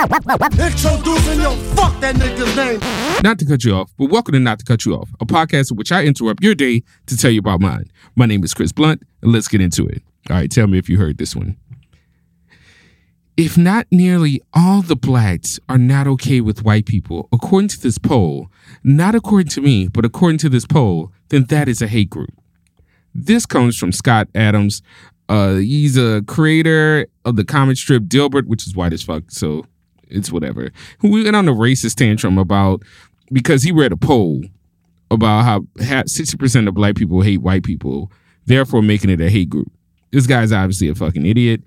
Introducing your fuck that nigga's name. Not to cut you off, but welcome to Not to Cut You Off, a podcast in which I interrupt your day to tell you about mine. My name is Chris Blunt, and let's get into it. All right, tell me if you heard this one. If not nearly all the blacks are not okay with white people, according to this poll, not according to me, but according to this poll, then that is a hate group. This comes from Scott Adams. Uh, he's a creator of the comic strip Dilbert, which is white as fuck, so it's whatever. Who went on a racist tantrum about because he read a poll about how sixty percent of black people hate white people, therefore making it a hate group. This guy's obviously a fucking idiot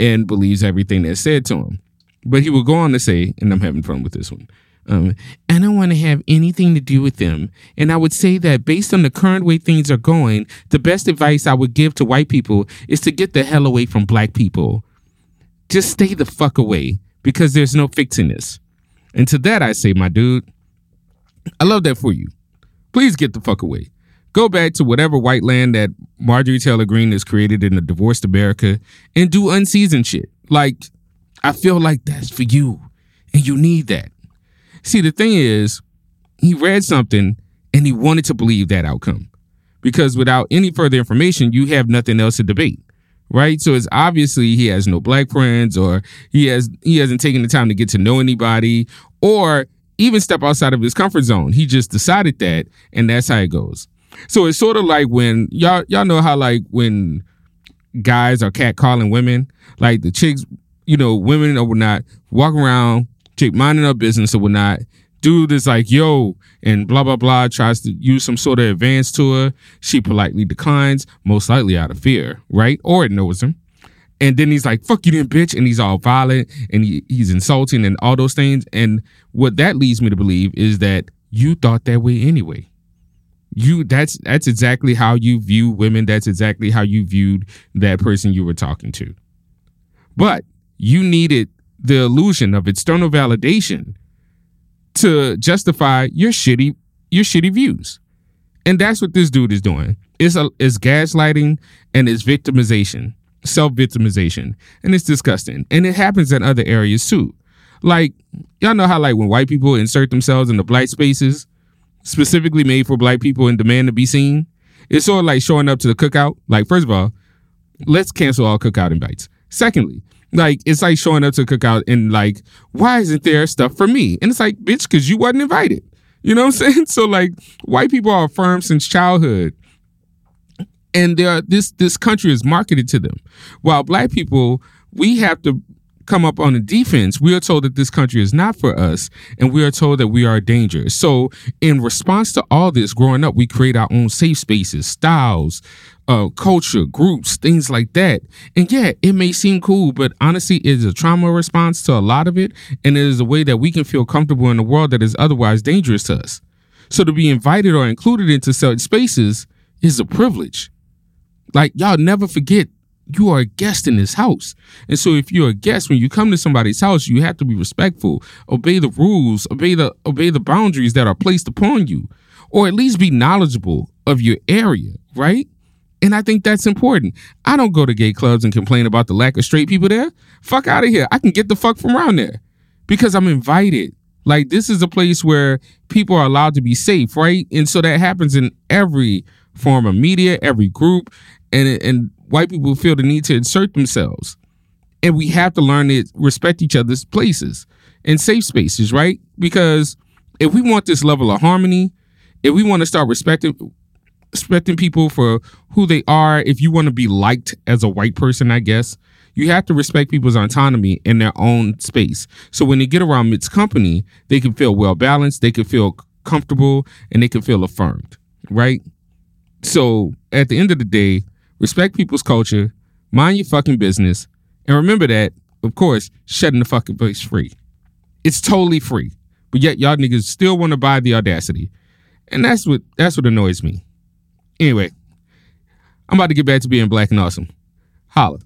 and believes everything that's said to him. But he will go on to say, and I'm having fun with this one. Um, I don't want to have anything to do with them. And I would say that based on the current way things are going, the best advice I would give to white people is to get the hell away from black people. Just stay the fuck away because there's no fixing this. And to that I say, my dude, I love that for you. Please get the fuck away. Go back to whatever white land that Marjorie Taylor Greene has created in the divorced America and do unseasoned shit. Like, I feel like that's for you. And you need that. See, the thing is, he read something and he wanted to believe that outcome. Because without any further information, you have nothing else to debate. Right? So it's obviously he has no black friends or he has he hasn't taken the time to get to know anybody or even step outside of his comfort zone. He just decided that and that's how it goes. So it's sort of like when y'all y'all know how like when guys are catcalling women, like the chicks, you know, women or whatnot, walk around, chick minding her business or whatnot. Dude is like, yo, and blah blah blah, tries to use some sort of advance to her. She politely declines, most likely out of fear, right? Or it knows him. And then he's like, fuck you then, bitch. And he's all violent and he, he's insulting and all those things. And what that leads me to believe is that you thought that way anyway you that's that's exactly how you view women that's exactly how you viewed that person you were talking to but you needed the illusion of external validation to justify your shitty your shitty views and that's what this dude is doing it's a it's gaslighting and it's victimization self-victimization and it's disgusting and it happens in other areas too like y'all know how like when white people insert themselves in the black spaces specifically made for black people and demand to be seen. It's sort of like showing up to the cookout. Like, first of all, let's cancel all cookout invites. Secondly, like it's like showing up to a cookout and like, why isn't there stuff for me? And it's like, bitch, because you wasn't invited. You know what I'm saying? So like, white people are affirmed since childhood, and they this this country is marketed to them, while black people we have to come up on the defense, we are told that this country is not for us, and we are told that we are dangerous. So, in response to all this, growing up, we create our own safe spaces, styles, uh, culture, groups, things like that. And yeah, it may seem cool, but honestly, it is a trauma response to a lot of it, and it is a way that we can feel comfortable in a world that is otherwise dangerous to us. So, to be invited or included into such spaces is a privilege. Like, y'all never forget you are a guest in this house. And so if you're a guest, when you come to somebody's house, you have to be respectful, obey the rules, obey the obey the boundaries that are placed upon you, or at least be knowledgeable of your area, right? And I think that's important. I don't go to gay clubs and complain about the lack of straight people there. Fuck out of here. I can get the fuck from around there because I'm invited. Like this is a place where people are allowed to be safe, right? And so that happens in every form of media, every group, and and white people feel the need to insert themselves. And we have to learn to respect each other's places and safe spaces, right? Because if we want this level of harmony, if we want to start respecting respecting people for who they are, if you want to be liked as a white person, I guess, you have to respect people's autonomy in their own space. So when they get around mixed company, they can feel well balanced, they can feel comfortable, and they can feel affirmed, right? So at the end of the day, respect people's culture, mind your fucking business, and remember that, of course, shutting the fucking place free. It's totally free. But yet y'all niggas still want to buy the audacity. And that's what that's what annoys me. Anyway, I'm about to get back to being black and awesome. Holla.